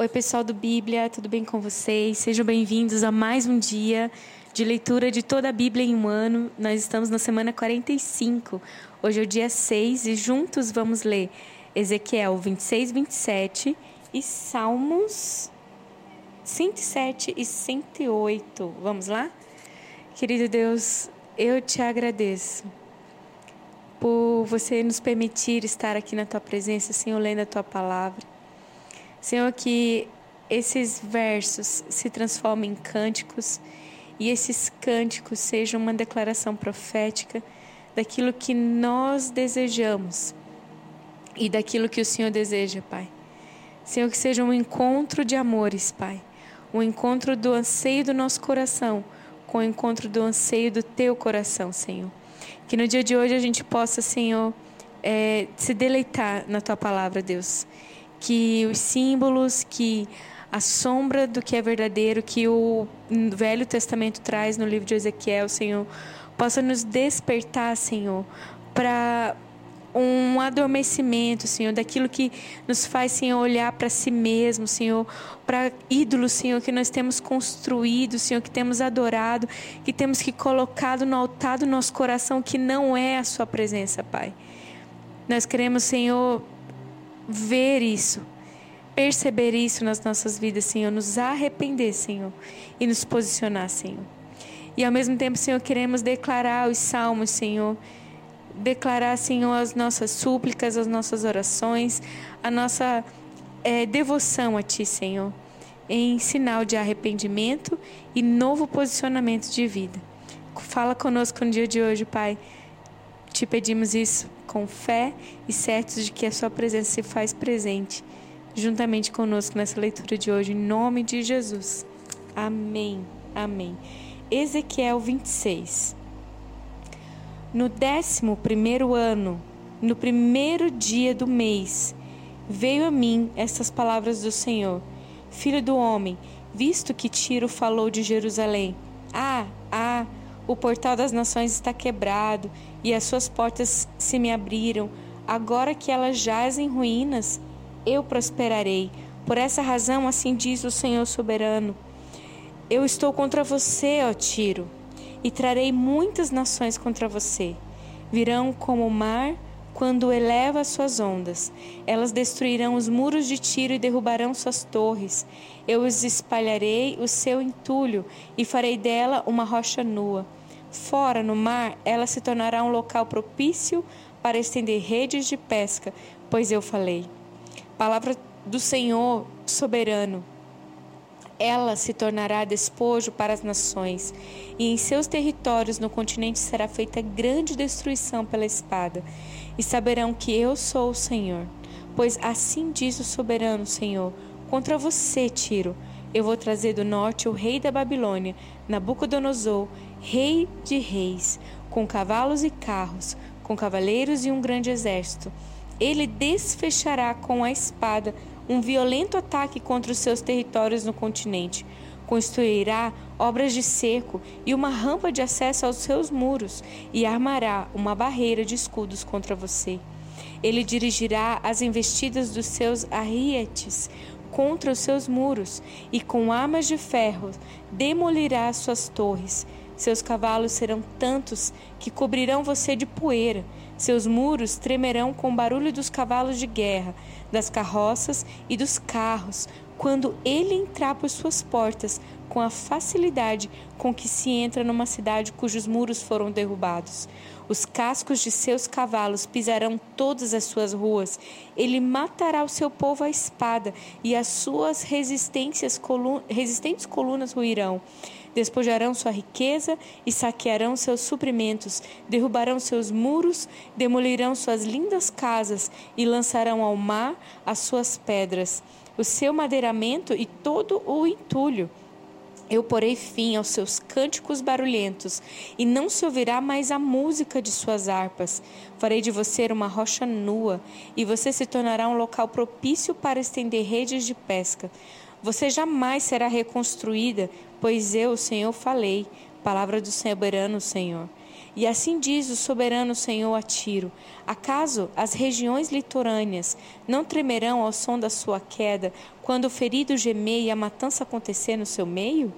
Oi, pessoal do Bíblia, tudo bem com vocês? Sejam bem-vindos a mais um dia de leitura de toda a Bíblia em um ano. Nós estamos na semana 45. Hoje é o dia 6 e juntos vamos ler Ezequiel 26, 27 e Salmos 107 e 108. Vamos lá? Querido Deus, eu te agradeço por você nos permitir estar aqui na tua presença, Senhor, lendo a tua palavra. Senhor, que esses versos se transformem em cânticos e esses cânticos sejam uma declaração profética daquilo que nós desejamos e daquilo que o Senhor deseja, Pai. Senhor, que seja um encontro de amores, Pai. Um encontro do anseio do nosso coração com o encontro do anseio do teu coração, Senhor. Que no dia de hoje a gente possa, Senhor, é, se deleitar na tua palavra, Deus que os símbolos, que a sombra do que é verdadeiro, que o Velho Testamento traz no livro de Ezequiel, Senhor, possa nos despertar, Senhor, para um adormecimento, Senhor, daquilo que nos faz, Senhor, olhar para si mesmo, Senhor, para ídolos, Senhor, que nós temos construído, Senhor, que temos adorado, que temos que colocado no altar do nosso coração, que não é a Sua presença, Pai. Nós queremos, Senhor, ver isso, perceber isso nas nossas vidas, Senhor, nos arrepender, Senhor, e nos posicionar, Senhor. E ao mesmo tempo, Senhor, queremos declarar os salmos, Senhor, declarar, Senhor, as nossas súplicas, as nossas orações, a nossa é, devoção a Ti, Senhor, em sinal de arrependimento e novo posicionamento de vida. Fala conosco no dia de hoje, Pai. Te pedimos isso com fé e certos de que a Sua presença se faz presente juntamente conosco nessa leitura de hoje, em nome de Jesus. Amém. Amém. Ezequiel 26. No décimo primeiro ano, no primeiro dia do mês, veio a mim estas palavras do Senhor: Filho do homem, visto que Tiro falou de Jerusalém, ah, o portal das nações está quebrado e as suas portas se me abriram. Agora que elas jazem ruínas, eu prosperarei. Por essa razão, assim diz o Senhor soberano: Eu estou contra você, ó Tiro, e trarei muitas nações contra você. Virão como o mar quando eleva as suas ondas. Elas destruirão os muros de Tiro e derrubarão suas torres. Eu os espalharei o seu entulho e farei dela uma rocha nua. Fora, no mar, ela se tornará um local propício para estender redes de pesca, pois eu falei. Palavra do Senhor soberano. Ela se tornará despojo para as nações, e em seus territórios no continente será feita grande destruição pela espada, e saberão que eu sou o Senhor. Pois assim diz o soberano Senhor: contra você, Tiro, eu vou trazer do norte o rei da Babilônia, Nabucodonosor, rei de reis, com cavalos e carros, com cavaleiros e um grande exército. Ele desfechará com a espada um violento ataque contra os seus territórios no continente. Construirá obras de cerco e uma rampa de acesso aos seus muros, e armará uma barreira de escudos contra você. Ele dirigirá as investidas dos seus arrietes contra os seus muros, e com armas de ferro demolirá suas torres. Seus cavalos serão tantos que cobrirão você de poeira. Seus muros tremerão com o barulho dos cavalos de guerra, das carroças e dos carros, quando ele entrar por suas portas, com a facilidade com que se entra numa cidade cujos muros foram derrubados. Os cascos de seus cavalos pisarão todas as suas ruas. Ele matará o seu povo à espada, e as suas resistentes colunas ruirão despojarão sua riqueza e saquearão seus suprimentos, derrubarão seus muros, demolirão suas lindas casas e lançarão ao mar as suas pedras, o seu madeiramento e todo o entulho. Eu porei fim aos seus cânticos barulhentos, e não se ouvirá mais a música de suas harpas. Farei de você uma rocha nua, e você se tornará um local propício para estender redes de pesca. Você jamais será reconstruída, pois eu, Senhor, falei, palavra do soberano Senhor. E assim diz o soberano Senhor a Tiro: Acaso as regiões litorâneas não tremerão ao som da sua queda, quando o ferido gemer e a matança acontecer no seu meio?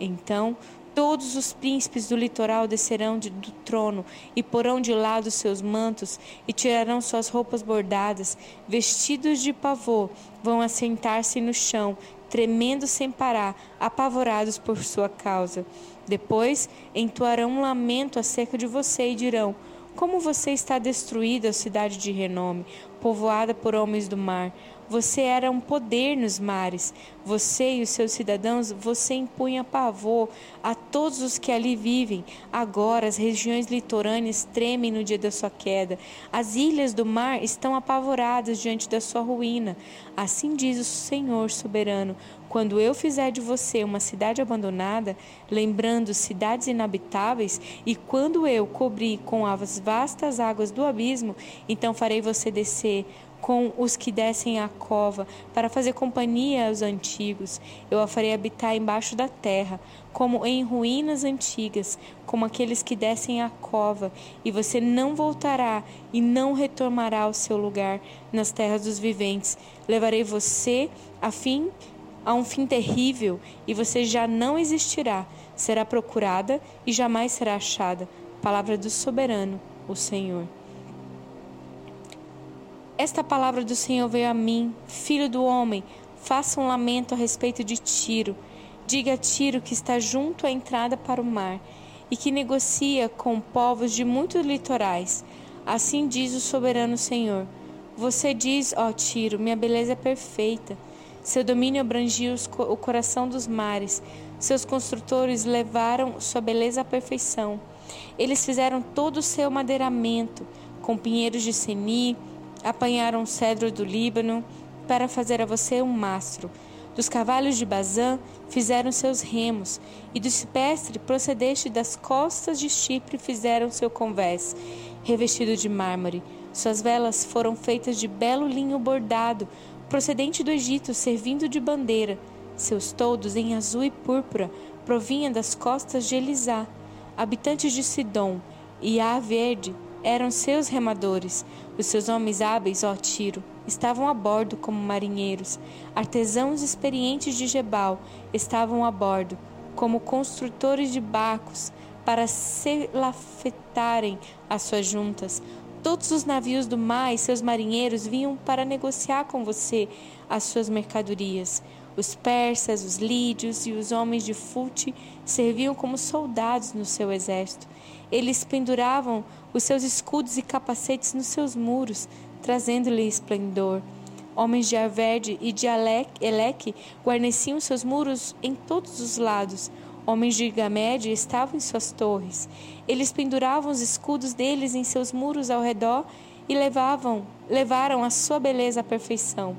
Então Todos os príncipes do litoral descerão de, do trono e porão de lado seus mantos e tirarão suas roupas bordadas, vestidos de pavor, vão assentar-se no chão, tremendo sem parar, apavorados por sua causa. Depois entoarão um lamento acerca de você e dirão: Como você está destruída, cidade de renome, povoada por homens do mar. Você era um poder nos mares. Você e os seus cidadãos, você impunha pavor a todos os que ali vivem. Agora as regiões litorâneas tremem no dia da sua queda. As ilhas do mar estão apavoradas diante da sua ruína. Assim diz o Senhor soberano: quando eu fizer de você uma cidade abandonada, lembrando cidades inabitáveis, e quando eu cobrir com as vastas águas do abismo, então farei você descer com os que descem à cova, para fazer companhia aos antigos. Eu a farei habitar embaixo da terra, como em ruínas antigas, como aqueles que descem à cova, e você não voltará e não retornará ao seu lugar nas terras dos viventes. Levarei você a fim a um fim terrível, e você já não existirá, será procurada e jamais será achada. Palavra do soberano, o Senhor. Esta palavra do Senhor veio a mim, filho do homem, faça um lamento a respeito de Tiro. Diga a Tiro que está junto à entrada para o mar e que negocia com povos de muitos litorais. Assim diz o soberano Senhor. Você diz, ó Tiro, minha beleza é perfeita. Seu domínio abrangiu o coração dos mares. Seus construtores levaram sua beleza à perfeição. Eles fizeram todo o seu madeiramento com pinheiros de seni, apanharam um cedro do Líbano para fazer a você um mastro. Dos cavalos de Bazã fizeram seus remos, e do cipestre procedeste das costas de Chipre fizeram seu convés, revestido de mármore. Suas velas foram feitas de belo linho bordado, procedente do Egito, servindo de bandeira. Seus toldos em azul e púrpura provinham das costas de Elisá. Habitantes de Sidom e A Verde eram seus remadores. Os seus homens hábeis, ó Tiro, estavam a bordo como marinheiros. Artesãos experientes de Gebal estavam a bordo, como construtores de barcos, para se lafetarem as suas juntas. Todos os navios do mar e seus marinheiros vinham para negociar com você as suas mercadorias. Os persas, os lídios e os homens de Fute serviam como soldados no seu exército. Eles penduravam os seus escudos e capacetes nos seus muros, trazendo-lhe esplendor. Homens de Arverde e de Eleque guarneciam seus muros em todos os lados. Homens de Gamédia estavam em suas torres. Eles penduravam os escudos deles em seus muros ao redor e levavam, levaram a sua beleza à perfeição.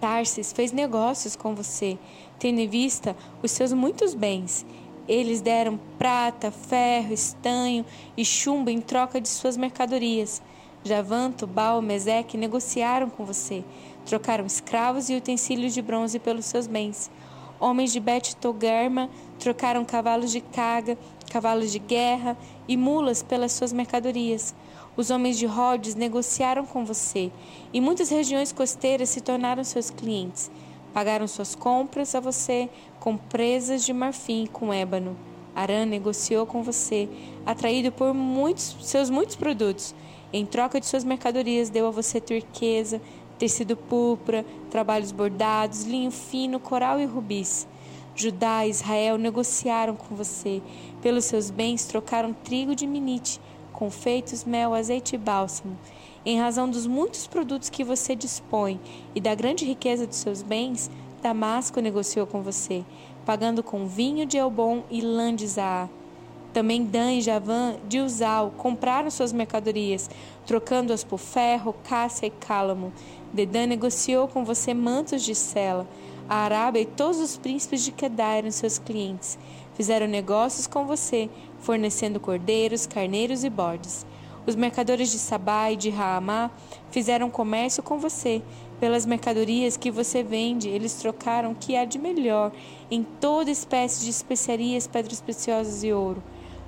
Tarsis fez negócios com você, tendo em vista os seus muitos bens. Eles deram prata, ferro, estanho e chumbo em troca de suas mercadorias. Javan, Tubal, Meseque negociaram com você, trocaram escravos e utensílios de bronze pelos seus bens. Homens de Bet Togarma trocaram cavalos de carga, cavalos de guerra e mulas pelas suas mercadorias. Os homens de Rhodes negociaram com você, e muitas regiões costeiras se tornaram seus clientes. Pagaram suas compras a você com presas de marfim com ébano. Arã negociou com você, atraído por muitos, seus muitos produtos. Em troca de suas mercadorias, deu a você turquesa, tecido púrpura, trabalhos bordados, linho fino, coral e rubis. Judá e Israel negociaram com você. Pelos seus bens, trocaram trigo de minite, confeitos, mel, azeite e bálsamo. Em razão dos muitos produtos que você dispõe e da grande riqueza de seus bens, Damasco negociou com você, pagando com vinho de Elbon e lã de Zaá. Também Dan e Javã de Uzal compraram suas mercadorias, trocando-as por ferro, cássia e cálamo. Dedã negociou com você mantos de Sela. A Arábia e todos os príncipes de Kedar eram seus clientes. Fizeram negócios com você, fornecendo cordeiros, carneiros e bodes. Os mercadores de Sabá e de Raamá fizeram comércio com você. Pelas mercadorias que você vende, eles trocaram o que há de melhor em toda espécie de especiarias, pedras preciosas e ouro.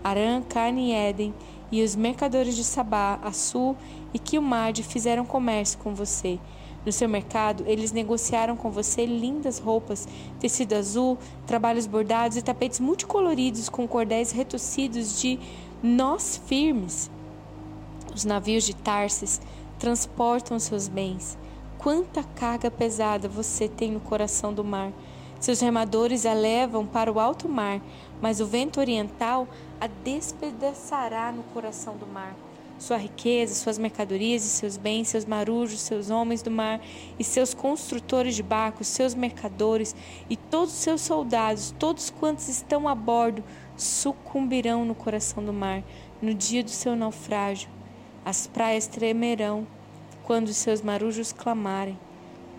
Arã, Cane e Éden, e os mercadores de Sabá, Assu e Quilmade fizeram comércio com você. No seu mercado, eles negociaram com você lindas roupas, tecido azul, trabalhos bordados e tapetes multicoloridos com cordéis retorcidos de nós firmes. Os navios de Tarsis transportam seus bens. Quanta carga pesada você tem no coração do mar. Seus remadores a levam para o alto mar, mas o vento oriental a despedaçará no coração do mar. Sua riqueza, suas mercadorias e seus bens, seus marujos, seus homens do mar e seus construtores de barcos, seus mercadores e todos os seus soldados, todos quantos estão a bordo, sucumbirão no coração do mar no dia do seu naufrágio. As praias tremerão quando seus marujos clamarem.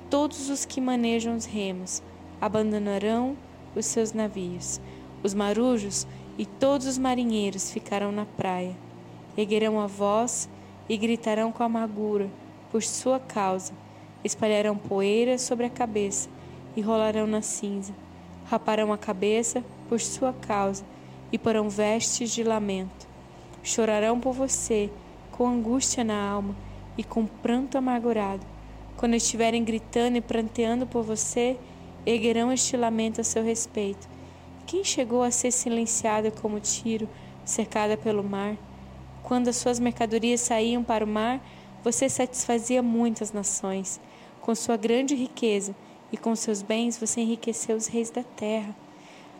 Todos os que manejam os remos abandonarão os seus navios. Os marujos e todos os marinheiros ficarão na praia. Erguerão a voz e gritarão com amargura por sua causa. Espalharão poeira sobre a cabeça e rolarão na cinza. Raparão a cabeça por sua causa e porão vestes de lamento. Chorarão por você com angústia na alma e com pranto amargurado. Quando estiverem gritando e pranteando por você, erguerão este lamento a seu respeito. Quem chegou a ser silenciada como tiro, cercada pelo mar? Quando as suas mercadorias saíam para o mar, você satisfazia muitas nações. Com sua grande riqueza e com seus bens, você enriqueceu os reis da terra.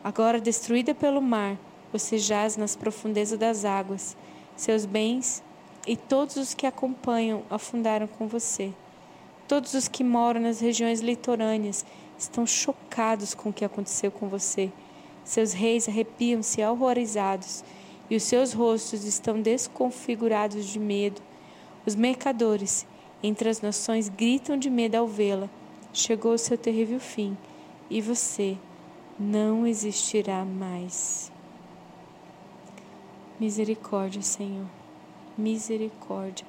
Agora, destruída pelo mar, você jaz nas profundezas das águas. Seus bens e todos os que acompanham afundaram com você. Todos os que moram nas regiões litorâneas estão chocados com o que aconteceu com você. Seus reis arrepiam-se horrorizados e os seus rostos estão desconfigurados de medo. Os mercadores entre as nações gritam de medo ao vê-la. Chegou o seu terrível fim e você não existirá mais. Misericórdia, Senhor misericórdia.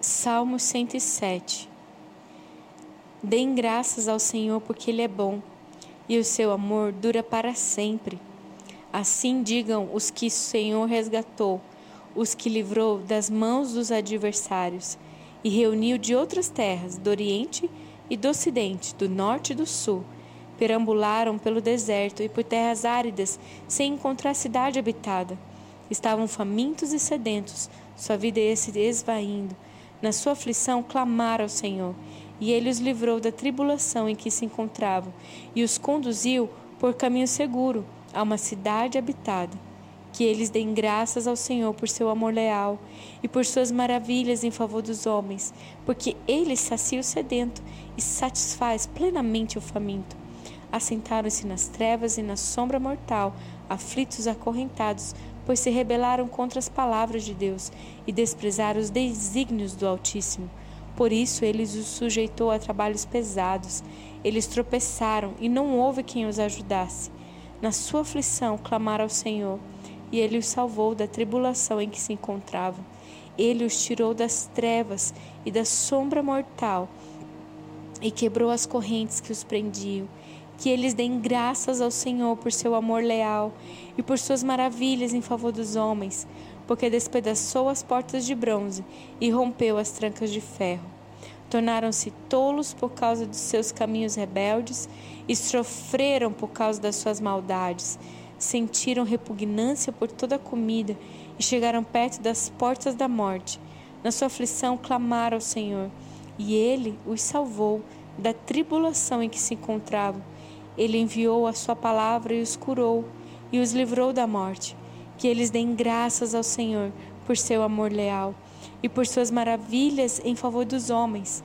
Salmo 107 Deem graças ao Senhor porque Ele é bom e o seu amor dura para sempre. Assim digam os que o Senhor resgatou, os que livrou das mãos dos adversários e reuniu de outras terras, do Oriente e do Ocidente, do Norte e do Sul Perambularam pelo deserto e por terras áridas, sem encontrar cidade habitada. Estavam famintos e sedentos, sua vida ia se esvaindo. Na sua aflição, clamaram ao Senhor, e ele os livrou da tribulação em que se encontravam, e os conduziu por caminho seguro a uma cidade habitada. Que eles deem graças ao Senhor por seu amor leal e por suas maravilhas em favor dos homens, porque ele sacia o sedento e satisfaz plenamente o faminto assentaram-se nas trevas e na sombra mortal, aflitos acorrentados, pois se rebelaram contra as palavras de Deus e desprezaram os desígnios do Altíssimo. Por isso ele os sujeitou a trabalhos pesados. Eles tropeçaram e não houve quem os ajudasse. Na sua aflição clamaram ao Senhor, e ele os salvou da tribulação em que se encontravam. Ele os tirou das trevas e da sombra mortal e quebrou as correntes que os prendiam que eles deem graças ao Senhor por seu amor leal e por suas maravilhas em favor dos homens, porque despedaçou as portas de bronze e rompeu as trancas de ferro. Tornaram-se tolos por causa dos seus caminhos rebeldes e sofreram por causa das suas maldades. Sentiram repugnância por toda a comida e chegaram perto das portas da morte. Na sua aflição clamaram ao Senhor, e ele os salvou da tribulação em que se encontravam ele enviou a sua palavra e os curou e os livrou da morte. Que eles deem graças ao Senhor por seu amor leal e por suas maravilhas em favor dos homens.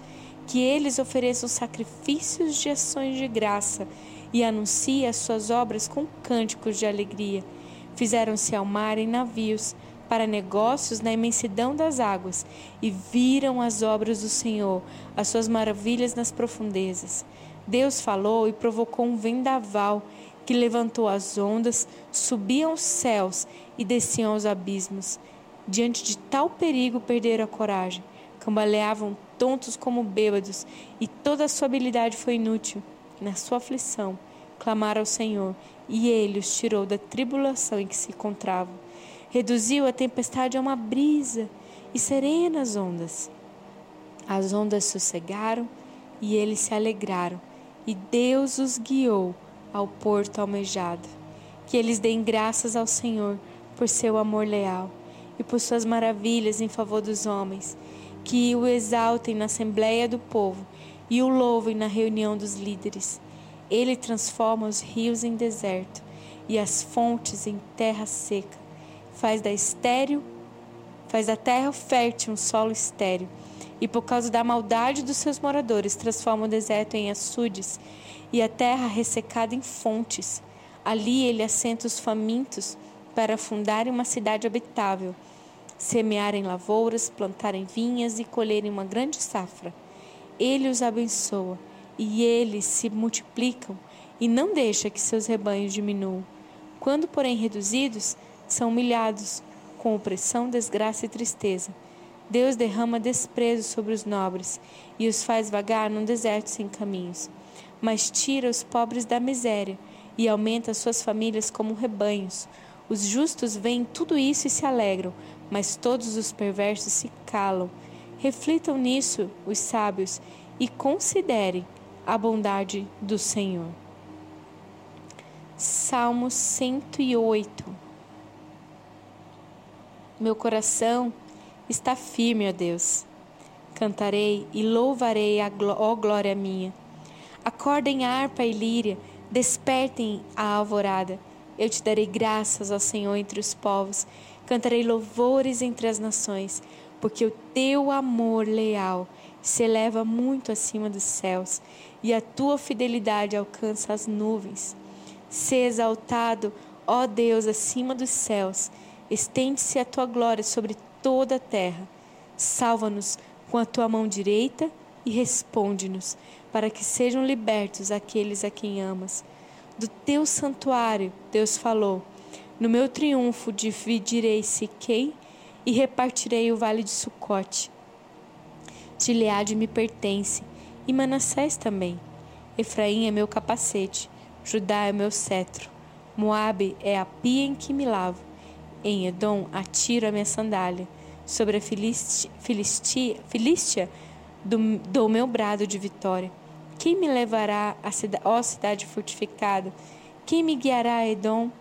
Que eles ofereçam sacrifícios de ações de graça e anunciem as suas obras com cânticos de alegria. Fizeram-se ao mar em navios para negócios na imensidão das águas e viram as obras do Senhor, as suas maravilhas nas profundezas. Deus falou e provocou um vendaval que levantou as ondas, subiam os céus e desciam aos abismos. Diante de tal perigo, perderam a coragem, cambaleavam tontos como bêbados, e toda a sua habilidade foi inútil. Na sua aflição, clamaram ao Senhor, e ele os tirou da tribulação em que se encontravam. Reduziu a tempestade a uma brisa e serenas ondas. As ondas sossegaram e eles se alegraram, e Deus os guiou ao porto almejado. Que eles deem graças ao Senhor por seu amor leal e por suas maravilhas em favor dos homens. Que o exaltem na assembleia do povo e o louvem na reunião dos líderes. Ele transforma os rios em deserto e as fontes em terra seca. Faz da estéril, faz da terra fértil um solo estéril. E por causa da maldade dos seus moradores, transforma o deserto em açudes e a terra ressecada em fontes. Ali ele assenta os famintos para fundarem uma cidade habitável, semearem lavouras, plantarem vinhas e colherem uma grande safra. Ele os abençoa e eles se multiplicam e não deixa que seus rebanhos diminuam. Quando, porém, reduzidos, são humilhados com opressão, desgraça e tristeza. Deus derrama desprezo sobre os nobres e os faz vagar num deserto sem caminhos mas tira os pobres da miséria e aumenta suas famílias como rebanhos. Os justos veem tudo isso e se alegram, mas todos os perversos se calam. Reflitam nisso, os sábios, e considerem a bondade do Senhor. Salmo 108 Meu coração está firme, ó Deus. Cantarei e louvarei a ó glória minha Acordem harpa e líria, despertem a alvorada. Eu te darei graças ao Senhor entre os povos, cantarei louvores entre as nações, porque o teu amor leal se eleva muito acima dos céus e a tua fidelidade alcança as nuvens. Se exaltado, ó Deus, acima dos céus, estende-se a tua glória sobre toda a terra. Salva-nos com a tua mão direita e responde-nos para que sejam libertos aqueles a quem amas. Do teu santuário, Deus falou: No meu triunfo dividirei Siquei e repartirei o vale de Sucote. Gileade me pertence, e Manassés também. Efraim é meu capacete, Judá é meu cetro. Moabe é a pia em que me lavo. Em Edom atiro a minha sandália. Sobre a Filistia, Filistia dou meu brado de vitória. Quem me levará à cidade, ó cidade fortificada? Quem me guiará a Edom?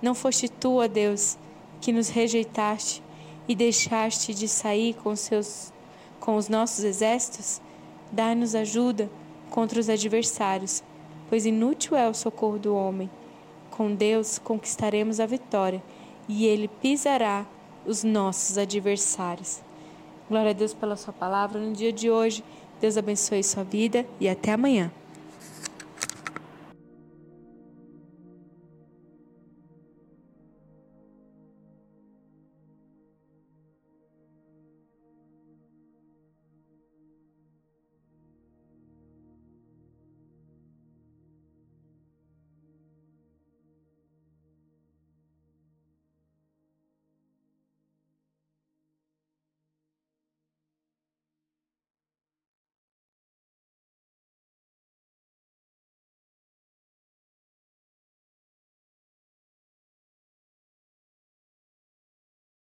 Não foste tu, ó Deus, que nos rejeitaste e deixaste de sair com, seus, com os nossos exércitos? Dai-nos ajuda contra os adversários, pois inútil é o socorro do homem. Com Deus conquistaremos a vitória e ele pisará os nossos adversários. Glória a Deus pela sua palavra no dia de hoje. Deus abençoe sua vida e até amanhã.